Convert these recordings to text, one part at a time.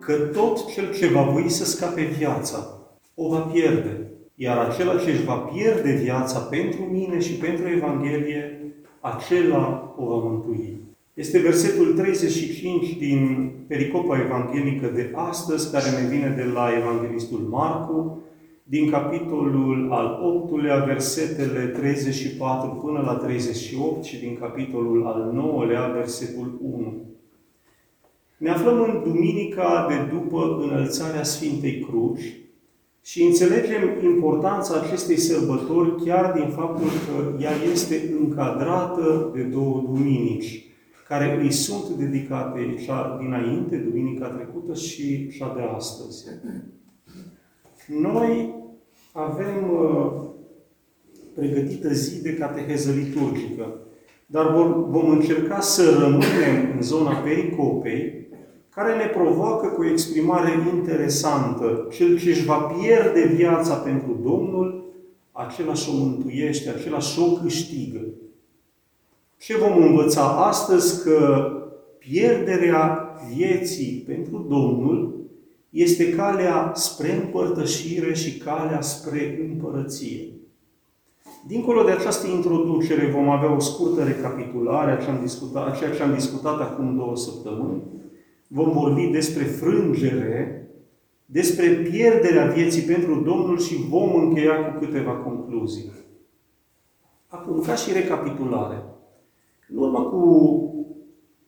că tot cel ce va voi să scape viața, o va pierde. Iar acela ce își va pierde viața pentru mine și pentru Evanghelie, acela o va mântui. Este versetul 35 din pericopa evanghelică de astăzi, care ne vine de la Evanghelistul Marcu, din capitolul al 8-lea, versetele 34 până la 38 și din capitolul al 9-lea, versetul 1. Ne aflăm în duminica de după înălțarea Sfintei Cruci și înțelegem importanța acestei sărbători chiar din faptul că ea este încadrată de două duminici, care îi sunt dedicate cea dinainte, duminica trecută și cea de astăzi. Noi avem uh, pregătită zi de cateheză liturgică, dar vom încerca să rămânem în zona pericopei, care ne provoacă cu o exprimare interesantă. Cel ce își va pierde viața pentru Domnul, acela și-o mântuiește, acela și-o câștigă. Ce vom învăța astăzi? Că pierderea vieții pentru Domnul este calea spre împărtășire și calea spre împărăție. Dincolo de această introducere vom avea o scurtă recapitulare a ceea ce am discutat, ceea ce am discutat acum două săptămâni. Vom vorbi despre frângere, despre pierderea vieții pentru Domnul și vom încheia cu câteva concluzii. Acum, ca și recapitulare. În urmă cu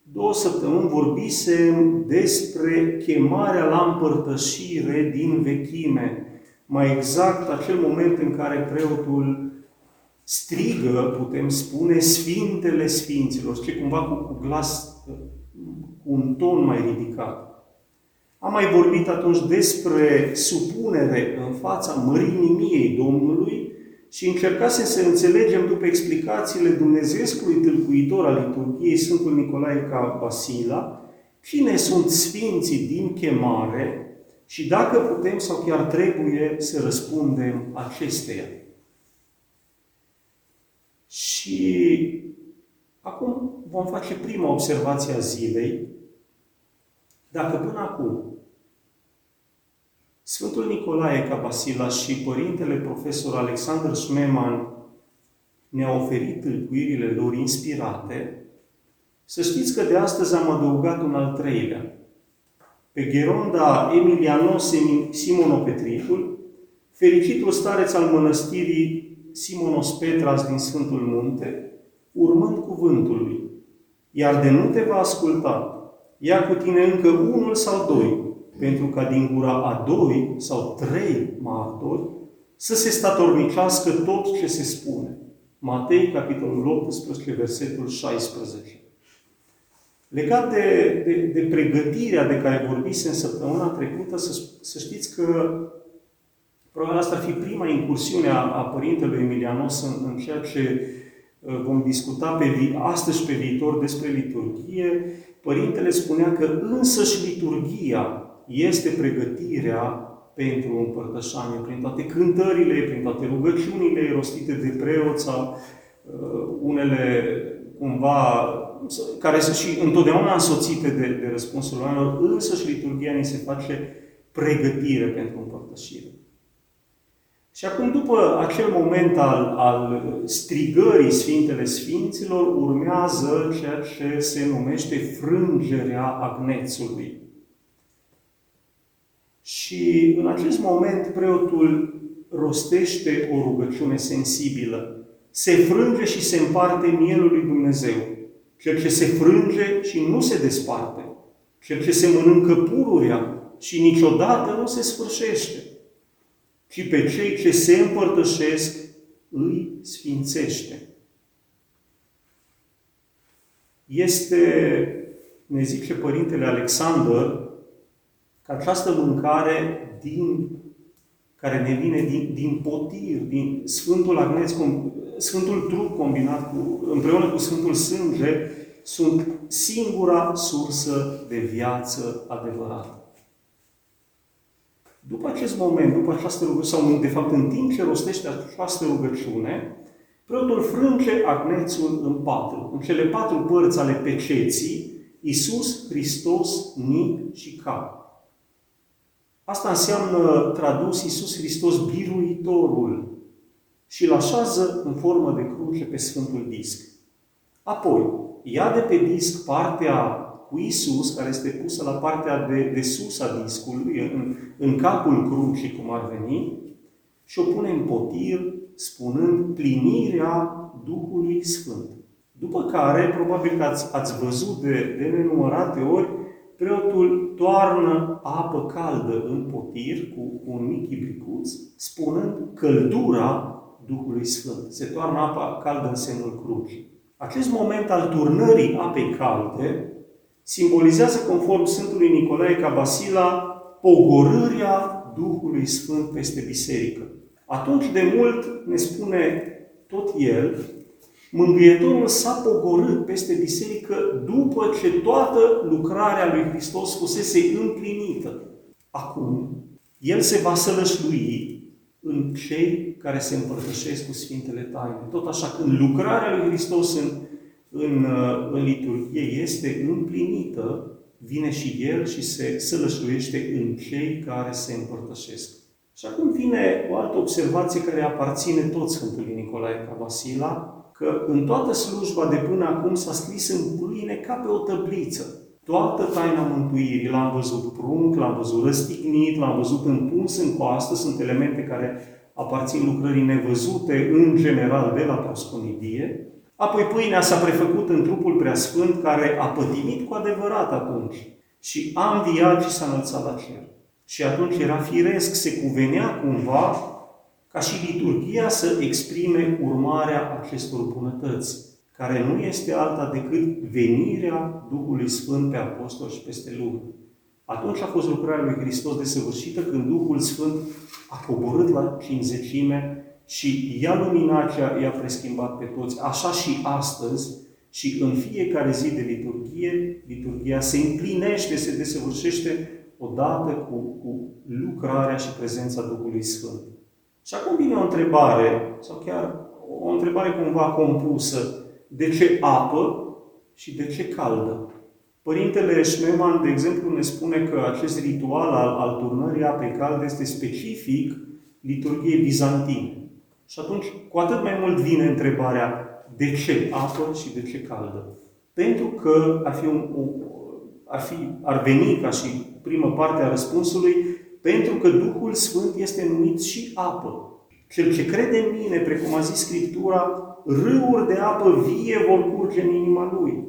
două săptămâni vorbisem despre chemarea la împărtășire din vechime. Mai exact, acel moment în care preotul strigă, putem spune, Sfintele Sfinților, ce cumva cu, cu glas, cu un ton mai ridicat. Am mai vorbit atunci despre supunere în fața mărinimiei Domnului și încercasem să înțelegem după explicațiile Dumnezeescului tâlcuitor al liturgiei Sfântul Nicolae ca Basila, cine sunt sfinții din chemare și dacă putem sau chiar trebuie să răspundem acesteia. Și acum vom face prima observație a zilei. Dacă până acum Sfântul Nicolae Capasila și Părintele Profesor Alexander Smeman ne-au oferit tâlcuirile lor inspirate, să știți că de astăzi am adăugat un al treilea. Pe Geronda Emilianos Simonopetricul, fericitul stareț al mănăstirii Simonos Petras din Sfântul Munte, urmând cuvântul lui, iar de nu te va asculta, ia cu tine încă unul sau doi, pentru ca din gura a doi sau trei martori să se statornicească tot ce se spune. Matei, capitolul 18, versetul 16. Legat de, de, de pregătirea de care vorbise în săptămâna trecută, să, să știți că probabil asta ar fi prima incursiune a, a Părintelui Emilianos în, în ceea ce uh, vom discuta pe vi- astăzi și pe viitor despre liturghie. Părintele spunea că însăși liturghia este pregătirea pentru împărtășanie, prin toate cântările, prin toate rugăciunile rostite de preoți sau uh, unele cumva care sunt și întotdeauna însoțite de, de răspunsul oamenilor, însă și liturgia ni se face pregătire pentru împărtășire. Și acum, după acel moment al, al strigării Sfintele Sfinților, urmează ceea ce se numește frângerea agnețului. Și în acest moment preotul rostește o rugăciune sensibilă. Se frânge și se împarte mielul lui Dumnezeu. Cel ce se frânge și nu se desparte. Cel ce se mănâncă pururea și niciodată nu se sfârșește. Ci pe cei ce se împărtășesc îi sfințește. Este, ne zice Părintele Alexander, că această mâncare din, care ne vine din, din potir, din Sfântul Agneț, Sfântul trup combinat cu, împreună cu Sfântul Sânge, sunt singura sursă de viață adevărată. După acest moment, după această rugăciune, sau de fapt în timp ce rostește această rugăciune, preotul frânge agnețul în patru, în cele patru părți ale peceții, Iisus Hristos, Nic și Cap. Asta înseamnă tradus Iisus Hristos biruitorul și îl așează în formă de cruce pe Sfântul Disc. Apoi, ia de pe disc partea cu Isus, care este pusă la partea de, de sus a discului, în, în capul crucii, cum ar veni, și o pune în potir, spunând plinirea Duhului Sfânt. După care, probabil că ați, ați văzut de, de nenumărate ori, preotul toarnă apă caldă în potir cu, cu un mic ibricuț, spunând căldura Duhului Sfânt. Se toarnă apa caldă în semnul crucii. Acest moment al turnării apei calde simbolizează, conform Sfântului Nicolae Cabasila, pogorârea Duhului Sfânt peste biserică. Atunci de mult ne spune tot el, Mângâietorul s-a pogorât peste biserică după ce toată lucrarea lui Hristos fusese împlinită. Acum, El se va sălășlui în cei care se împărtășesc cu Sfintele Taine. Tot așa, când lucrarea lui Hristos în, în, în liturghie este împlinită, vine și El și se sălășluiește în cei care se împărtășesc. Și acum vine o altă observație care aparține tot Sfântului Nicolae Cavasila, că în toată slujba de până acum s-a scris în pâine ca pe o tăbliță. Toată taina mântuirii l-am văzut prunc, l-am văzut răstignit, l-am văzut împuns în coastă, sunt elemente care aparțin lucrării nevăzute în general de la prosconidie. Apoi pâinea s-a prefăcut în trupul preasfânt care a pătimit cu adevărat atunci și a înviat și s-a înălțat la cer. Și atunci era firesc, se cuvenea cumva ca și liturgia să exprime urmarea acestor bunătăți, care nu este alta decât venirea Duhului Sfânt pe apostol și peste lume. Atunci a fost lucrarea lui Hristos desăvârșită când Duhul Sfânt a coborât la cinzecime și i-a luminat și i-a preschimbat pe toți. Așa și astăzi și în fiecare zi de liturghie, liturghia se împlinește, se desăvârșește odată cu, cu lucrarea și prezența Duhului Sfânt. Și acum vine o întrebare, sau chiar o întrebare cumva compusă. De ce apă și de ce caldă? Părintele Schneemann, de exemplu, ne spune că acest ritual al, al turnării apei calde este specific liturgiei bizantine. Și atunci, cu atât mai mult vine întrebarea de ce apă și de ce caldă? Pentru că ar, fi un, ar, fi, ar veni ca și primă parte a răspunsului pentru că Duhul Sfânt este numit și apă. Cel ce crede în mine, precum a zis Scriptura, râuri de apă vie vor curge în inima lui.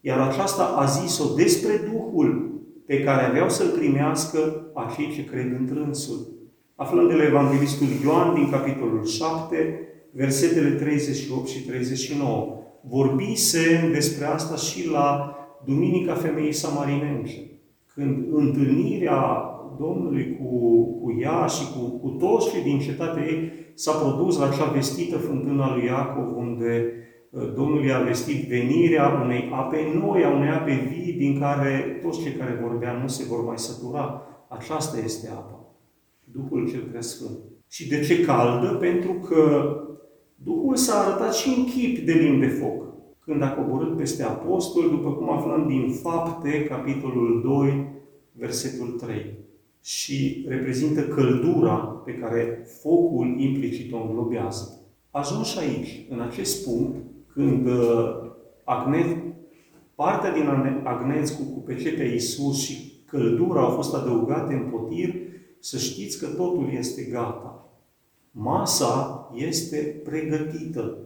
Iar aceasta a zis-o despre Duhul pe care aveau să-l primească acei ce cred în trânsul. Aflăm de la Evanghelistul Ioan din capitolul 7, versetele 38 și 39. Vorbise despre asta și la Duminica Femeii Samarinence, când întâlnirea Domnului cu, cu ea și cu, cu toți cei din cetatea ei s-a produs la acea vestită fântâna lui Iacov, unde uh, Domnul i-a vestit venirea unei ape noi, a unei ape vii, din care toți cei care vorbeau nu se vor mai sătura. Aceasta este apa. Duhul cel Preasfânt. Și de ce caldă? Pentru că Duhul s-a arătat și în chip de limb de foc. Când a coborât peste apostol, după cum aflăm din Fapte, capitolul 2, versetul 3 și reprezintă căldura pe care focul implicit o înglobează. Ajuns aici, în acest punct, când uh, Agnez, partea din Agnez cu, cu pecetea Iisus și căldura au fost adăugate în potir, să știți că totul este gata. Masa este pregătită.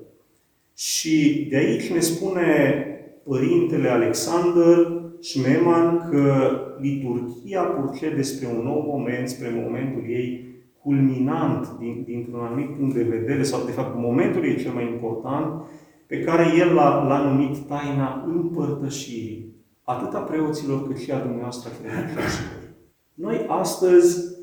Și de aici ne spune Părintele Alexander Schmemann că liturgia purce spre un nou moment, spre momentul ei culminant din, dintr-un anumit punct de vedere, sau de fapt momentul ei cel mai important, pe care el l-a, l-a numit taina împărtășirii, atât a preoților cât și a dumneavoastră credincioșilor. Noi astăzi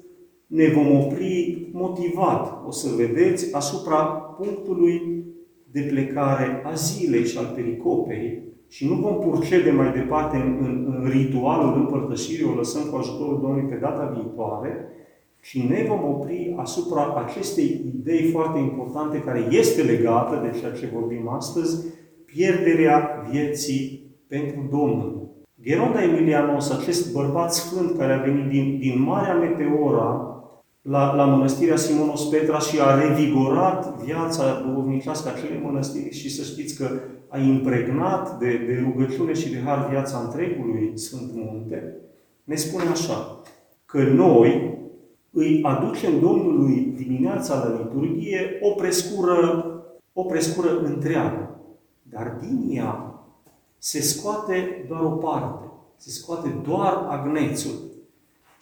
ne vom opri motivat, o să vedeți, asupra punctului de plecare a zilei și al pericopei, și nu vom procede mai departe în, în, în ritualul împărtășirii, o lăsăm cu ajutorul Domnului pe data viitoare, și ne vom opri asupra acestei idei foarte importante care este legată de ceea ce vorbim astăzi, pierderea vieții pentru Domnul. Geronda Emilianos, acest bărbat sfânt care a venit din, din Marea Meteora la, la mănăstirea Simonos Petra și a revigorat viața duhovnicească acelei mănăstiri și să știți că a impregnat de, de rugăciune și de har viața întregului Sfânt Munte, ne spune așa, că noi îi aducem Domnului dimineața la liturghie o prescură, o prescură întreagă. Dar din ea se scoate doar o parte, se scoate doar agnețul.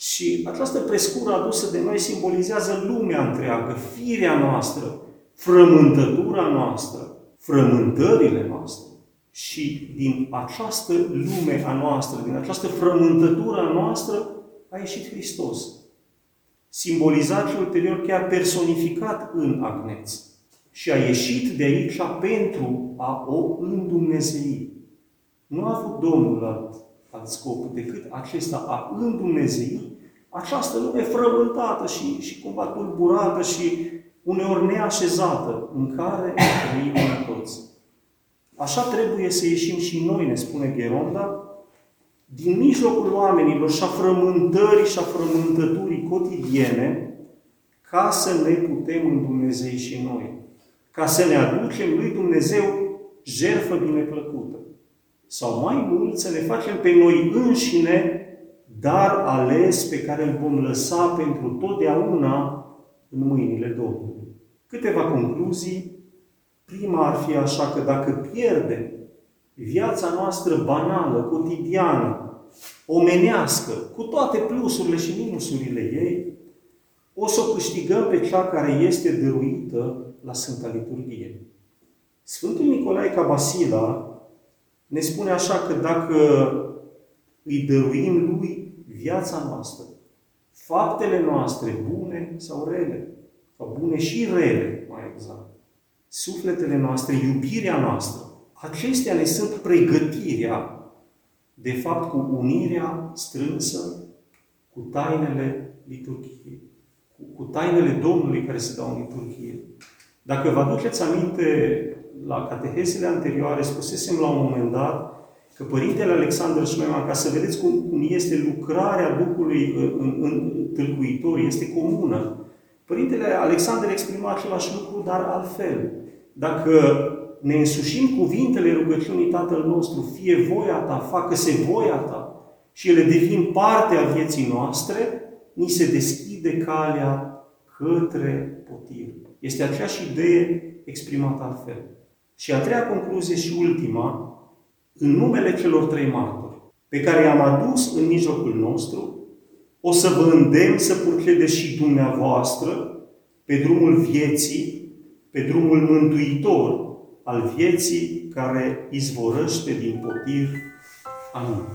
Și această prescură adusă de noi simbolizează lumea întreagă, firea noastră, frământătura noastră, frământările noastre. Și din această lume a noastră, din această frământătură a noastră, a ieșit Hristos. Simbolizat și ulterior chiar personificat în agneț. Și a ieșit de aici pentru a o îndumnezei. Nu a avut Domnul alt, alt scop decât acesta a îndumnezei această lume frământată și, și cumva tulburată și uneori neașezată în care trăim toți. Așa trebuie să ieșim și noi, ne spune Geronda, din mijlocul oamenilor și a frământării și a frământăturii cotidiene, ca să ne putem în Dumnezei și noi. Ca să ne aducem lui Dumnezeu jertfă bineplăcută. Sau mai mult, să ne facem pe noi înșine dar ales pe care îl vom lăsa pentru totdeauna în mâinile Domnului. Câteva concluzii. Prima ar fi așa că dacă pierdem viața noastră banală, cotidiană, omenească, cu toate plusurile și minusurile ei, o să o câștigăm pe cea care este dăruită la Sfânta Liturghie. Sfântul Nicolae Cabasila ne spune așa că dacă îi dăruim lui viața noastră, faptele noastre bune sau rele, sau bune și rele, mai exact, sufletele noastre, iubirea noastră, acestea ne sunt pregătirea, de fapt, cu unirea strânsă cu tainele liturghiei, cu, cu tainele Domnului care se dau în liturghie. Dacă vă aduceți aminte, la catehezele anterioare, spusesem la un moment dat că Părintele Alexandru Șmema, ca să vedeți cum, cum este lucrarea Duhului în, în, în tâlcuitor, este comună. Părintele Alexandru exprima același lucru, dar altfel. Dacă ne însușim cuvintele rugăciunii Tatăl nostru, fie voia ta, facă-se voia ta, și ele devin parte a vieții noastre, ni se deschide calea către potir. Este aceeași idee exprimată altfel. Și a treia concluzie și ultima, în numele celor trei martori, pe care i-am adus în mijlocul nostru, o să vă îndemn să purcedeți și dumneavoastră pe drumul vieții, pe drumul mântuitor al vieții care izvorăște din potir. Amin.